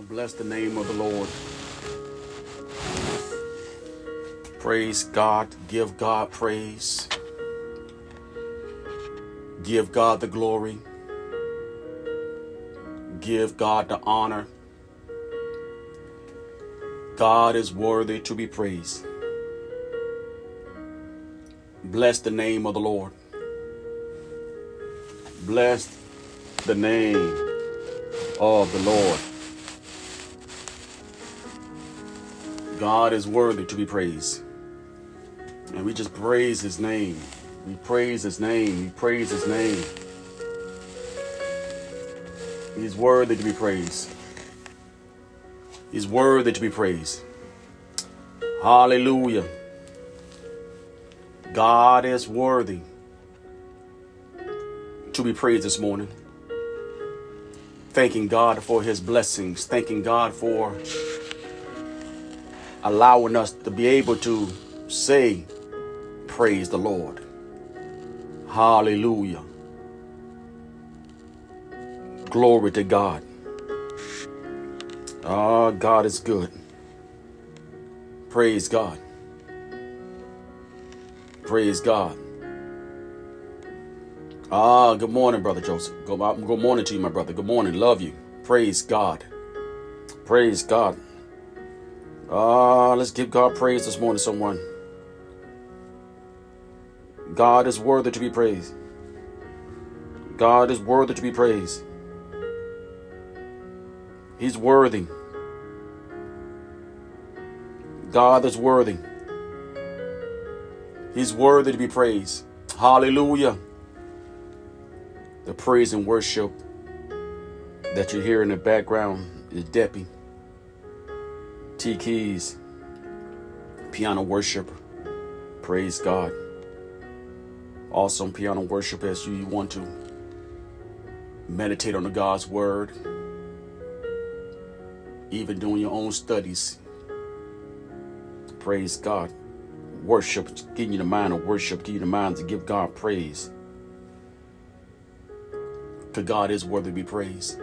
Bless the name of the Lord. Praise God. Give God praise. Give God the glory. Give God the honor. God is worthy to be praised. Bless the name of the Lord. Bless the name of the Lord. God is worthy to be praised. And we just praise his name. We praise his name. We praise his name. He's worthy to be praised. He's worthy to be praised. Hallelujah. God is worthy to be praised this morning. Thanking God for his blessings. Thanking God for allowing us to be able to say, Praise the Lord. Hallelujah. Glory to God. Ah, God is good. Praise God. Praise God. Ah, good morning, Brother Joseph. Good, good morning to you, my brother. Good morning. Love you. Praise God. Praise God. Ah, let's give God praise this morning, someone. God is worthy to be praised. God is worthy to be praised. He's worthy. God is worthy. He's worthy to be praised. Hallelujah. The praise and worship that you hear in the background is Dappy. T Keys. Piano worship. Praise God. Awesome piano worship as you want to meditate on the God's word. Even doing your own studies. Praise God worship, giving you the mind of worship, giving you the mind to give God praise. Because God is worthy to be praised.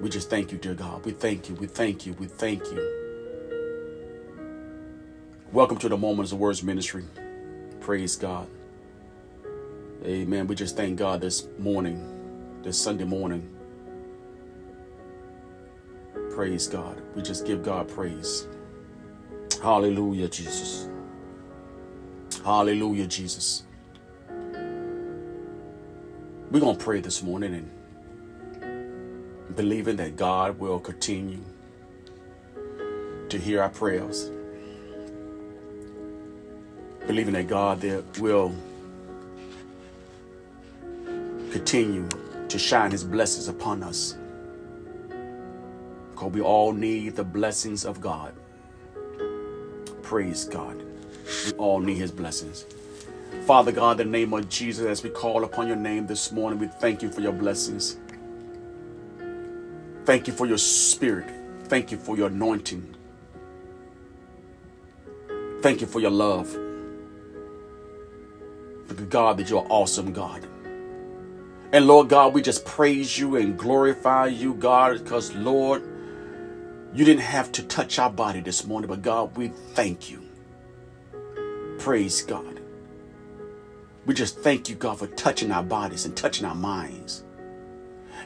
We just thank you, dear God. We thank you, we thank you, we thank you. Welcome to the Moments of Words Ministry. Praise God. Amen. We just thank God this morning, this Sunday morning. Praise God. We just give God praise. Hallelujah, Jesus. Hallelujah, Jesus. We're going to pray this morning and believing that God will continue to hear our prayers. Believing that God will continue to shine his blessings upon us. Because we all need the blessings of God. Praise God. We all need his blessings. Father God, in the name of Jesus, as we call upon your name this morning, we thank you for your blessings. Thank you for your spirit. Thank you for your anointing. Thank you for your love. For the God that you're awesome God. And Lord God, we just praise you and glorify you, God, because Lord, you didn't have to touch our body this morning, but God, we thank you. Praise God. We just thank you, God, for touching our bodies and touching our minds.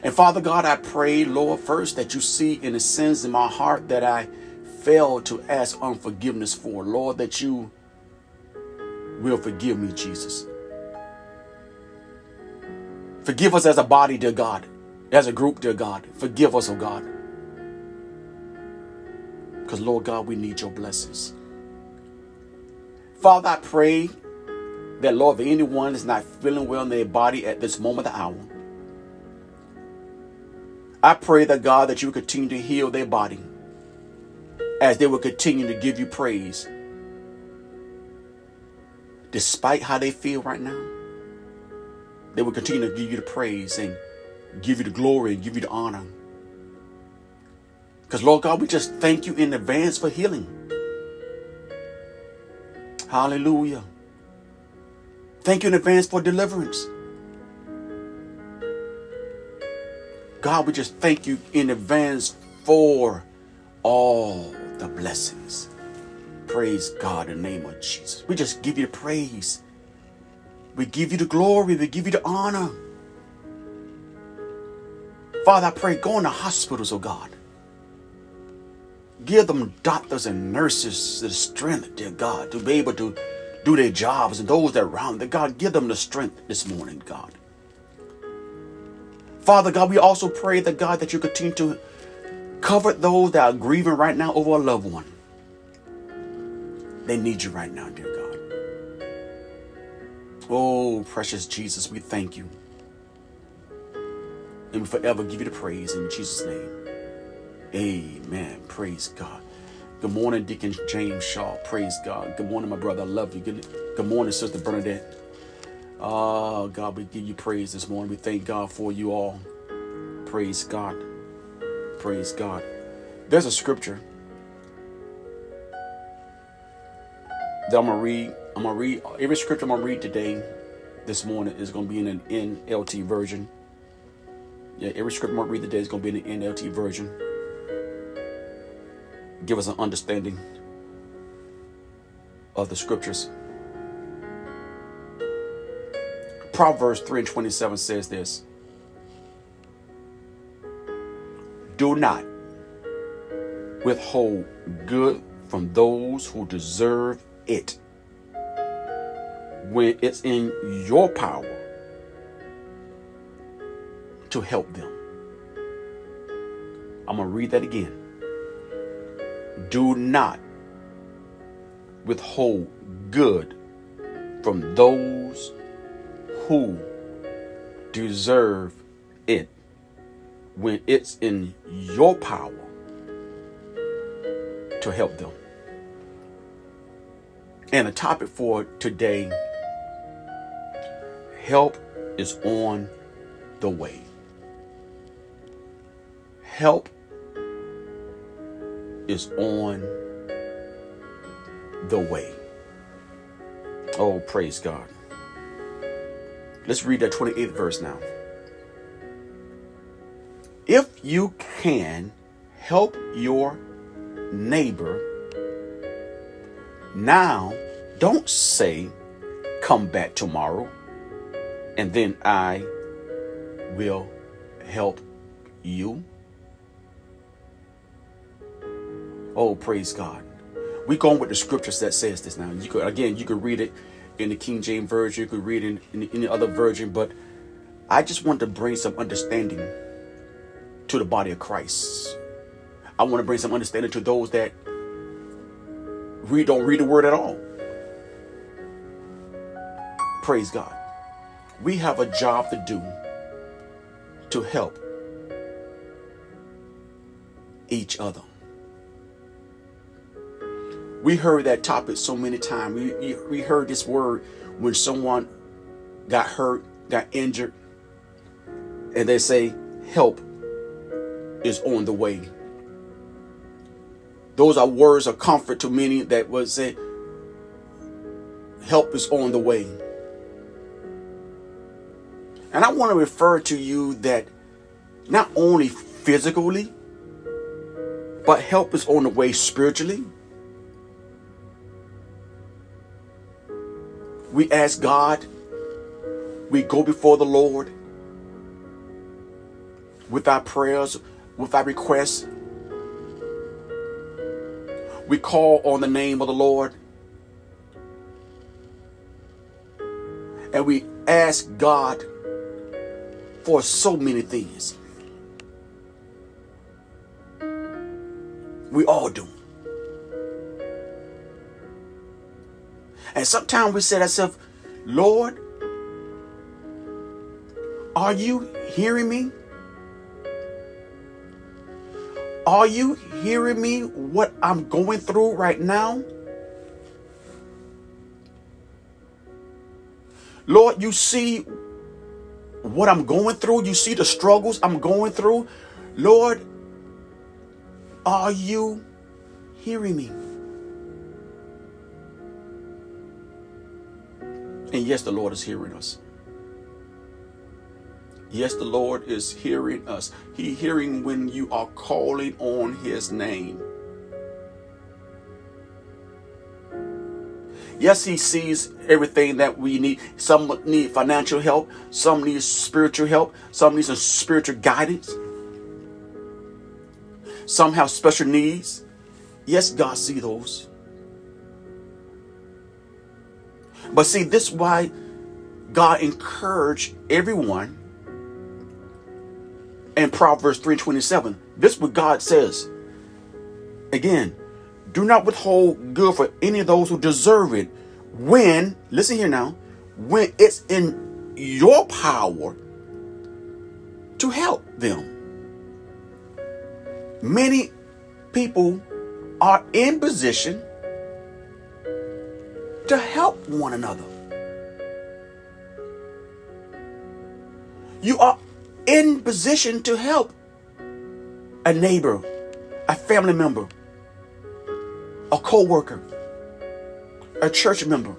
And Father God, I pray, Lord, first that you see in the sins in my heart that I failed to ask unforgiveness for. Lord, that you will forgive me, Jesus. Forgive us as a body, dear God, as a group, dear God. Forgive us, oh God. Because, Lord God, we need your blessings. Father, I pray that, Lord, if anyone is not feeling well in their body at this moment of the hour, I pray that, God, that you will continue to heal their body as they will continue to give you praise. Despite how they feel right now, they will continue to give you the praise and give you the glory and give you the honor. Because, Lord God, we just thank you in advance for healing. Hallelujah. Thank you in advance for deliverance. God, we just thank you in advance for all the blessings. Praise God in the name of Jesus. We just give you the praise. We give you the glory. We give you the honor. Father, I pray, go in the hospitals, oh God. Give them doctors and nurses the strength, dear God, to be able to do their jobs and those that are around them. God, give them the strength this morning, God. Father God, we also pray that God that you continue to cover those that are grieving right now over a loved one. They need you right now, dear God. Oh, precious Jesus, we thank you. And we forever give you the praise in Jesus' name. Amen. Praise God. Good morning, Deacon James Shaw. Praise God. Good morning, my brother. I love you. Good, good morning, Sister Bernadette. Oh, God, we give you praise this morning. We thank God for you all. Praise God. Praise God. There's a scripture that I'm going to read. I'm going to read every scripture I'm going to read today, this morning, is going to be in an NLT version. Yeah, every scripture I'm going to read today is going to be in the NLT version. Give us an understanding of the scriptures. Proverbs 3 and 27 says this Do not withhold good from those who deserve it when it's in your power to help them. I'm going to read that again. Do not withhold good from those who deserve it when it's in your power to help them. And the topic for today help is on the way. Help is on the way. Oh, praise God. Let's read that 28th verse now. If you can help your neighbor, now don't say, come back tomorrow, and then I will help you. Oh, praise God. We going with the scriptures that says this now. You could again, you could read it in the King James Version, you could read in, in any other version, but I just want to bring some understanding to the body of Christ. I want to bring some understanding to those that read don't read the word at all. Praise God. We have a job to do to help each other. We heard that topic so many times. We, we heard this word when someone got hurt, got injured, and they say, help is on the way. Those are words of comfort to many that would say, help is on the way. And I want to refer to you that not only physically, but help is on the way spiritually. We ask God, we go before the Lord with our prayers, with our requests. We call on the name of the Lord. And we ask God for so many things. We all do. And sometimes we say to ourselves, Lord, are you hearing me? Are you hearing me what I'm going through right now? Lord, you see what I'm going through. You see the struggles I'm going through. Lord, are you hearing me? And yes, the Lord is hearing us. Yes, the Lord is hearing us. He hearing when you are calling on his name. Yes, he sees everything that we need. Some need financial help, some need spiritual help, some need some spiritual guidance. Some have special needs. Yes, God see those. But see, this is why God encouraged everyone in Proverbs 3:27. This is what God says. Again, do not withhold good for any of those who deserve it when, listen here now, when it's in your power to help them. Many people are in position to help one another. You are in position to help a neighbor, a family member, a co-worker, a church member.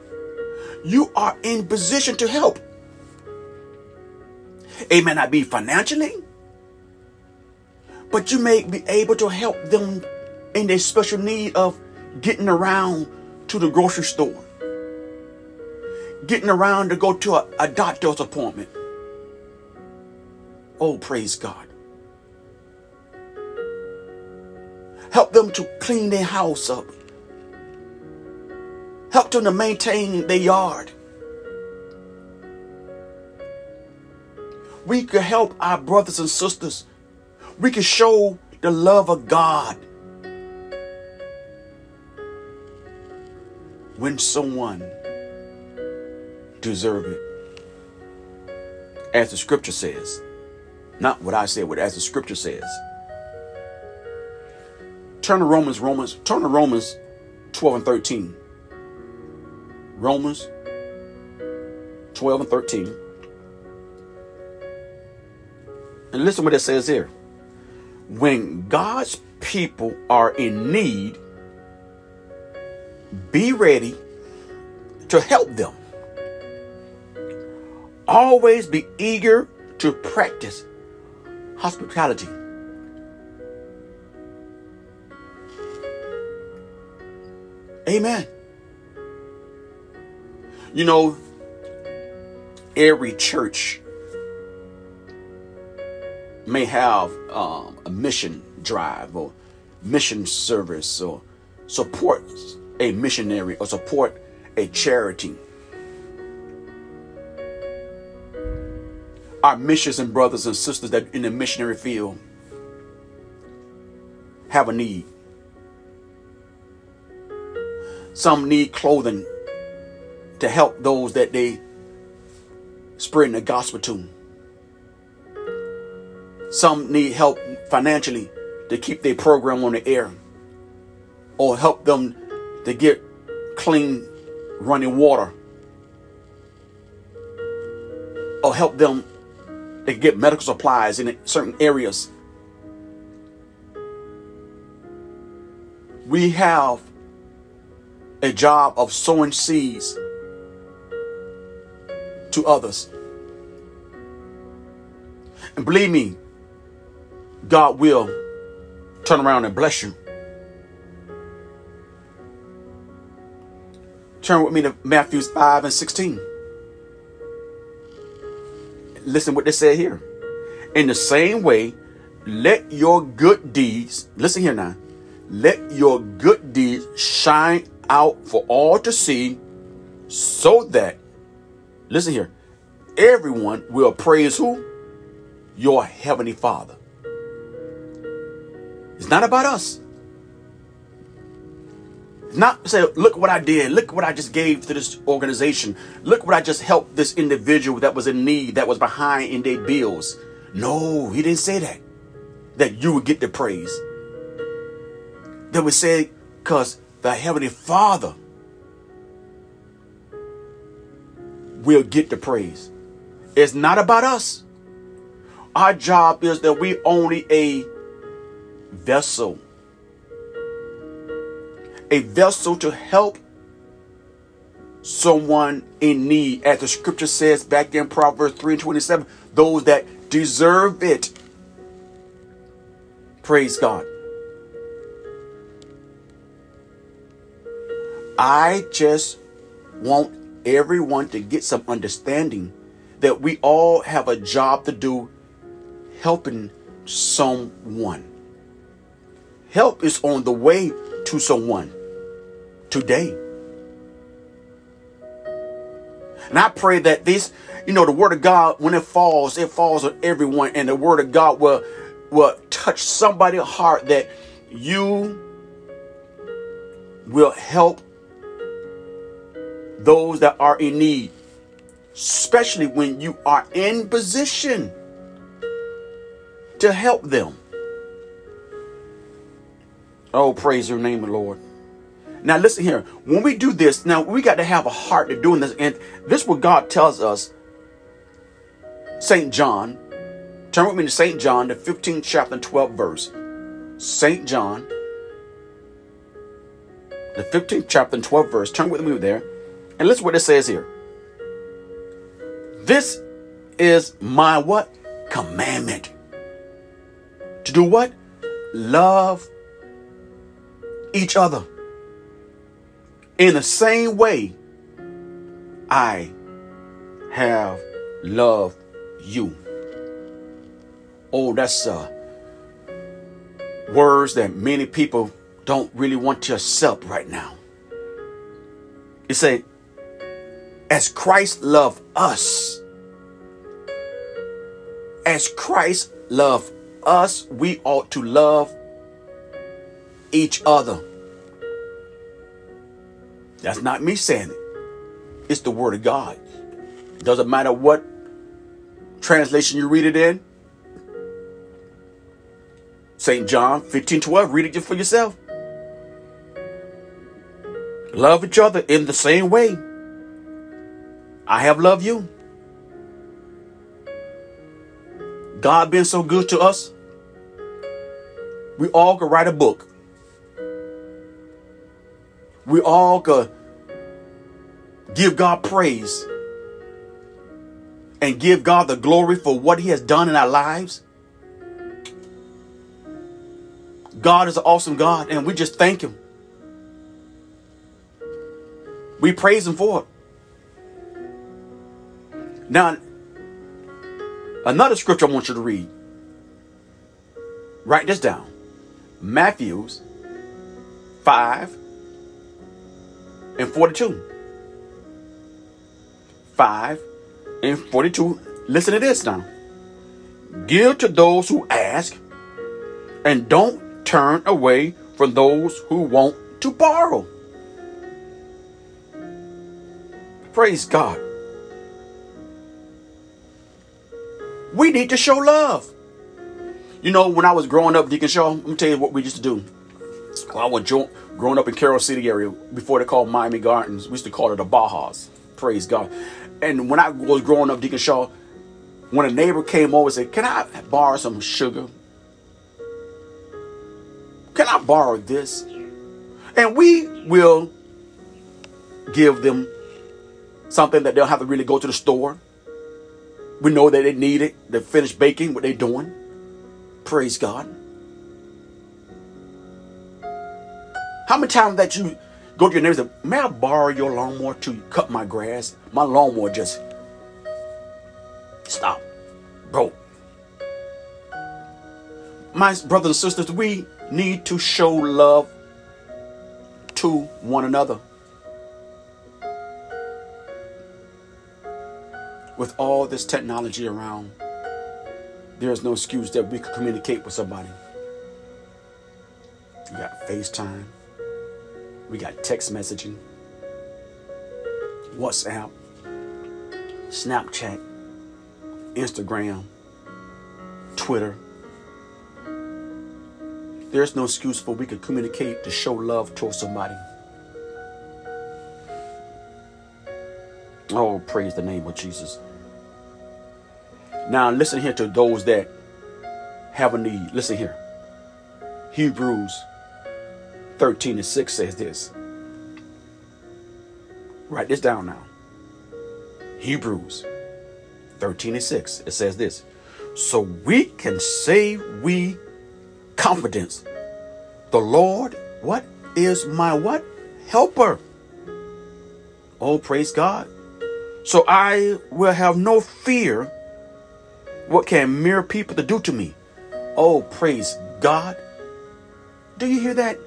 You are in position to help. It may not be financially, but you may be able to help them in their special need of getting around to the grocery store, getting around to go to a, a doctor's appointment. Oh, praise God. Help them to clean their house up. Help them to maintain their yard. We could help our brothers and sisters. We could show the love of God when someone deserve it. As the scripture says. Not what I said, but as the scripture says. Turn to Romans, Romans, turn to Romans 12 and 13. Romans 12 and 13. And listen what it says here. When God's people are in need, be ready to help them. Always be eager to practice hospitality. Amen. You know, every church may have um, a mission drive or mission service or support a missionary or support a charity. Our missions and brothers and sisters that in the missionary field have a need. Some need clothing to help those that they spreading the gospel to. Some need help financially to keep their program on the air or help them to get clean running water or help them to get medical supplies in certain areas. We have a job of sowing seeds to others. And believe me, God will turn around and bless you. Turn with me to Matthew 5 and 16. Listen what they said here. In the same way, let your good deeds, listen here now, let your good deeds shine out for all to see, so that, listen here, everyone will praise who? Your heavenly Father. It's not about us. Not say, look what I did. Look what I just gave to this organization. Look what I just helped this individual that was in need, that was behind in their bills. No, he didn't say that. That you would get the praise. That would say, because the Heavenly Father will get the praise. It's not about us. Our job is that we only a vessel a vessel to help someone in need. As the scripture says back in Proverbs 3 and 27, those that deserve it. Praise God. I just want everyone to get some understanding that we all have a job to do helping someone. Help is on the way to someone today. And I pray that this, you know, the word of God, when it falls, it falls on everyone, and the word of God will will touch somebody's heart that you will help those that are in need, especially when you are in position to help them. Oh, praise your name, Lord. Now, listen here. When we do this, now we got to have a heart to doing this. And this is what God tells us. St. John. Turn with me to St. John, the 15th chapter and 12th verse. St. John, the 15th chapter and 12th verse. Turn with me there. And listen what it says here. This is my what? Commandment. To do what? Love each other. In the same way I have loved you. Oh, that's uh, words that many people don't really want to accept right now. It say, as Christ loved us, as Christ loved us, we ought to love each other. That's not me saying it. It's the word of God. Doesn't matter what translation you read it in. St. John 15 12, read it just for yourself. Love each other in the same way. I have loved you. God been so good to us. We all could write a book. We all could give God praise and give God the glory for what He has done in our lives. God is an awesome God, and we just thank Him. We praise Him for it. Now, another scripture I want you to read. Write this down. Matthew's 5 and 42. 5 and 42. Listen to this now. Give to those who ask, and don't turn away from those who want to borrow. Praise God. We need to show love. You know, when I was growing up, Deacon Shaw, let me tell you what we used to do. I was growing up in Carol City area, before they called Miami Gardens, we used to call it the Bajas. Praise God. And when I was growing up, Deacon Shaw, when a neighbor came over and said, Can I borrow some sugar? Can I borrow this? And we will give them something that they'll have to really go to the store we know that they need it. They finished baking what they're doing. Praise God. How many times that you go to your neighbor and say, May I borrow your lawnmower to cut my grass? My lawnmower just stop. Bro. My brothers and sisters, we need to show love to one another. with all this technology around, there is no excuse that we could communicate with somebody. You got FaceTime, we got text messaging, WhatsApp, Snapchat, Instagram, Twitter. There's no excuse for we could communicate to show love towards somebody. Oh, praise the name of Jesus. Now, listen here to those that have a need. Listen here. Hebrews 13 and 6 says this. Write this down now. Hebrews 13 and 6. It says this so we can say we confidence. The Lord, what is my what? Helper. Oh, praise God. So I will have no fear what can mere people to do to me. Oh, praise God. Do you hear that?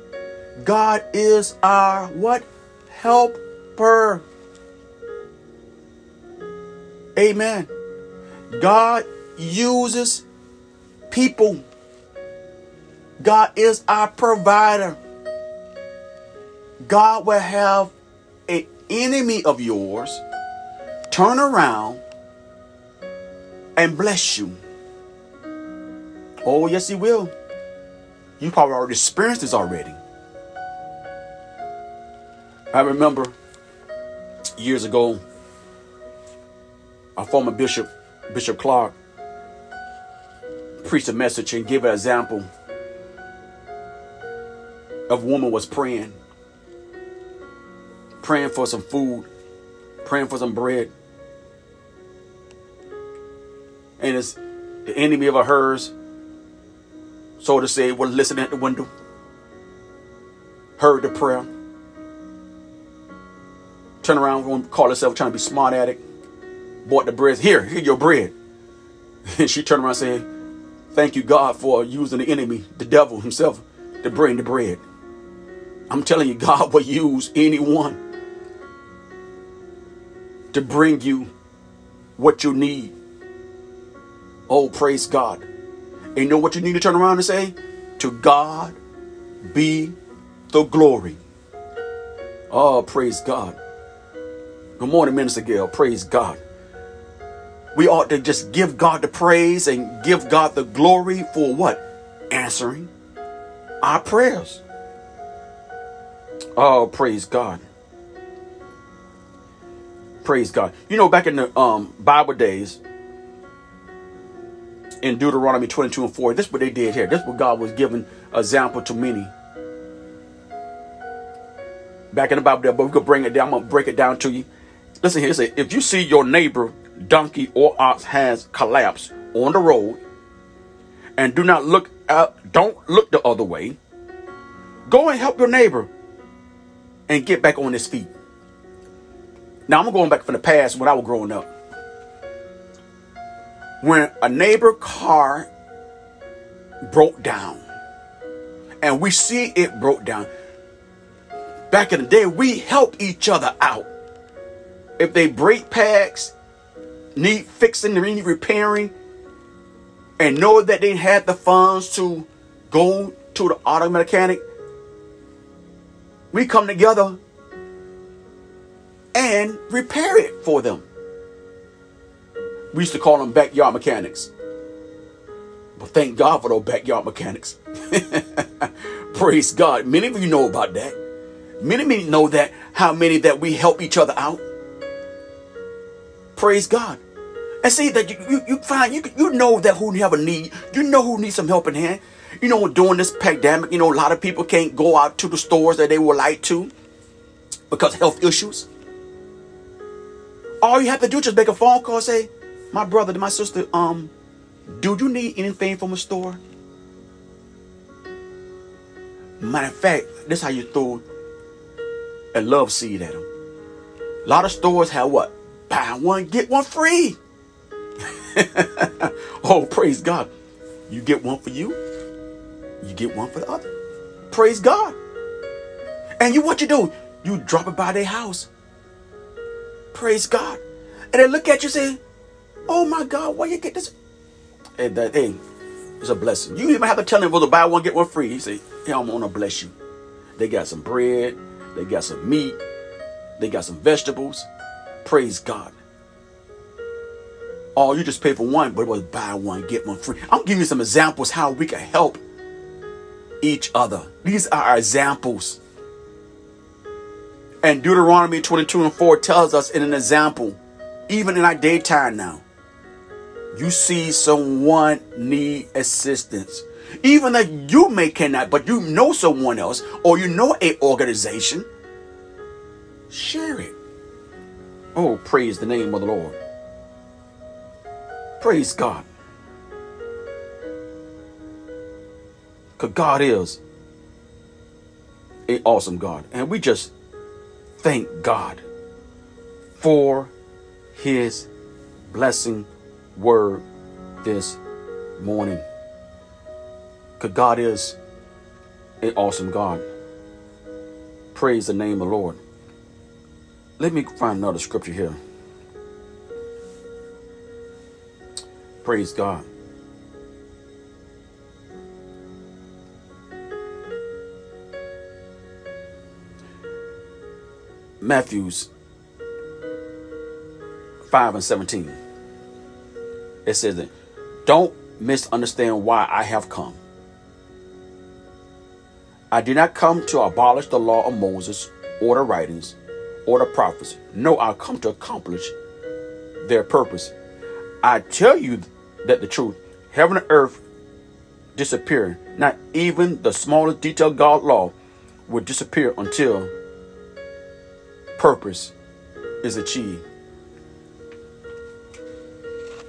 God is our what? Helper. Amen. God uses people. God is our provider. God will have an enemy of yours turn around and bless you. Oh, yes, He will. You probably already experienced this already. I remember years ago, our former bishop, Bishop Clark, preached a message and gave an example of woman was praying, praying for some food, praying for some bread. And it's the enemy of hers, so to say, was listening at the window, heard the prayer, turn around, call herself trying to be smart at it, bought the bread. Here, here your bread. And she turned around saying, Thank you, God, for using the enemy, the devil himself, to bring the bread. I'm telling you, God will use anyone to bring you what you need. Oh, praise God. And you know what you need to turn around and say? To God be the glory. Oh, praise God. Good morning, Minister Gail. Praise God. We ought to just give God the praise and give God the glory for what? Answering our prayers. Oh, praise God. Praise God. You know, back in the um, Bible days, in Deuteronomy 22 and 4, this is what they did here. This is what God was giving example to many. Back in the Bible, but we could bring it down. I'm going to break it down to you. Listen here. Say, if you see your neighbor donkey or ox has collapsed on the road and do not look out, don't look the other way. Go and help your neighbor and get back on his feet. Now I'm going back from the past when I was growing up. When a neighbor car broke down and we see it broke down, back in the day, we helped each other out. If they brake pads need fixing, or need repairing, and know that they had the funds to go to the auto mechanic, we come together and repair it for them. We used to call them backyard mechanics. But thank God for those backyard mechanics. Praise God. Many of you know about that. Many of you know that how many that we help each other out. Praise God. And see that you, you, you find you you know that who have a need, you know who needs some help in hand. You know, during this pandemic, you know, a lot of people can't go out to the stores that they would like to because health issues. All you have to do is just make a phone call, say, "My brother, my sister, um, do you need anything from a store?" Matter of fact, this is how you throw a love seed at them. A lot of stores have what? Buy one, get one free. oh, praise God. You get one for you, you get one for the other. Praise God. And you what you do? You drop it by their house. Praise God. And they look at you say, Oh my God, why you get this? And that hey, it's a blessing. You even have to tell them well to buy one, get one free. He say, Hey, I'm gonna bless you. They got some bread, they got some meat, they got some vegetables. Praise God. Oh, you just pay for one, but it was buy one, get one free. I'm giving you some examples how we can help each other. These are our examples. And Deuteronomy 22 and 4 tells us in an example, even in our daytime now, you see someone need assistance. Even that you may cannot, but you know someone else or you know a organization, share it. Oh, praise the name of the Lord. Praise God. Because God is an awesome God. And we just thank God for his blessing word this morning. Because God is an awesome God. Praise the name of the Lord. Let me find another scripture here. Praise God. Matthew's 5 and 17. It says that don't misunderstand why I have come. I did not come to abolish the law of Moses or the writings or the prophets. No, I come to accomplish their purpose. I tell you that the truth, heaven and earth disappear. Not even the smallest detail of God's law will disappear until purpose is achieved.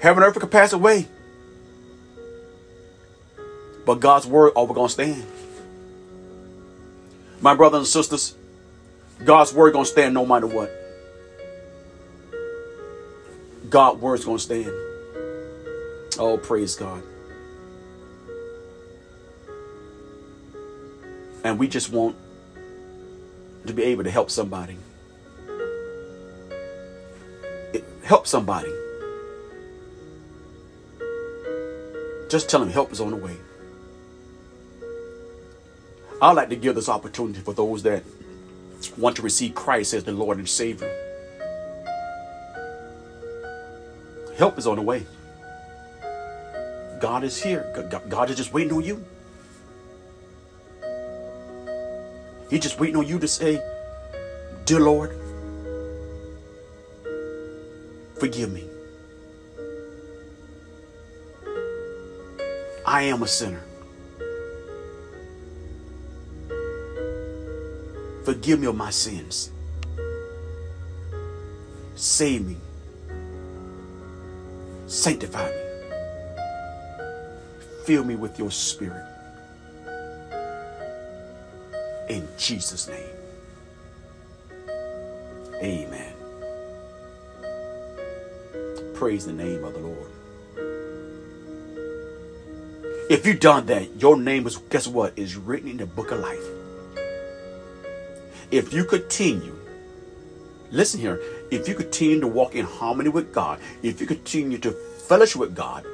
Heaven and earth can pass away. But God's word always gonna stand. My brothers and sisters, God's word gonna stand no matter what. God's word's gonna stand. Oh, praise God. And we just want to be able to help somebody. Help somebody. Just tell them help is on the way. I'd like to give this opportunity for those that want to receive Christ as the Lord and Savior. Help is on the way. God is here. God is just waiting on you. He's just waiting on you to say, Dear Lord, forgive me. I am a sinner. Forgive me of my sins. Save me. Sanctify me. Fill me with your spirit. In Jesus' name. Amen. Praise the name of the Lord. If you've done that, your name is, guess what, is written in the book of life. If you continue, listen here, if you continue to walk in harmony with God, if you continue to fellowship with God,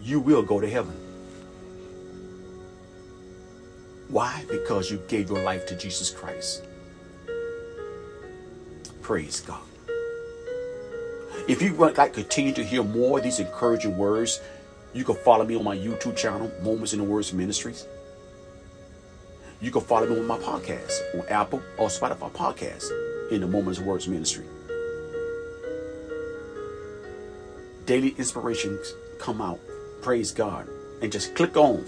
you will go to heaven. Why? Because you gave your life to Jesus Christ. Praise God. If you would like continue to hear more of these encouraging words, you can follow me on my YouTube channel, Moments in the Words Ministries. You can follow me on my podcast on Apple or Spotify podcast in the Moments Words Ministry. Daily inspirations come out. Praise God. And just click on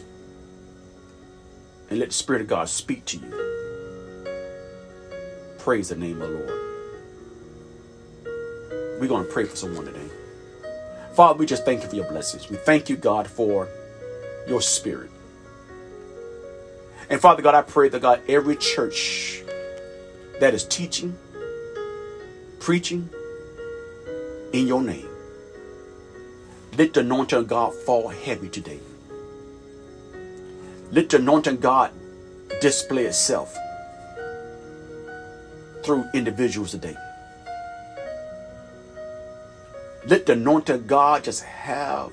and let the Spirit of God speak to you. Praise the name of the Lord. We're going to pray for someone today. Father, we just thank you for your blessings. We thank you, God, for your spirit. And Father God, I pray that God, every church that is teaching, preaching in your name, let the anointing of God fall heavy today. Let the anointing of God display itself through individuals today. Let the anointing of God just have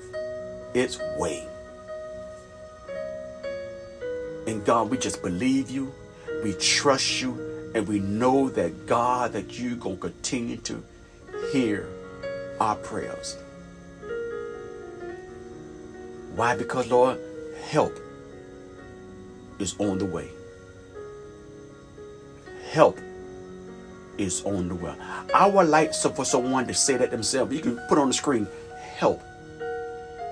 its way. And God, we just believe you, we trust you, and we know that God, that you're going to continue to hear our prayers. Why? Because, Lord, help is on the way. Help is on the way. I would like for someone to say that themselves. You can put on the screen, help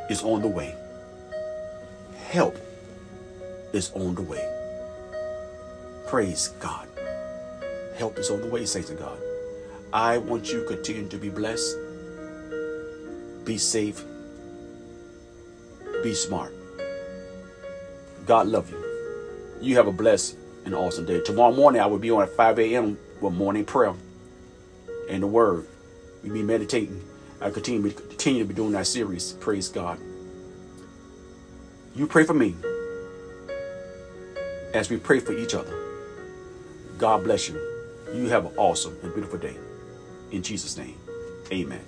is on the way. Help is on the way. Praise God. Help is on the way, saints of God. I want you to continue to be blessed, be safe, be smart. God love you. You have a blessed and awesome day. Tomorrow morning I will be on at 5 a.m. with morning prayer and the word. We be meditating. I continue, continue to be doing that series. Praise God. You pray for me as we pray for each other. God bless you. You have an awesome and beautiful day. In Jesus' name, amen.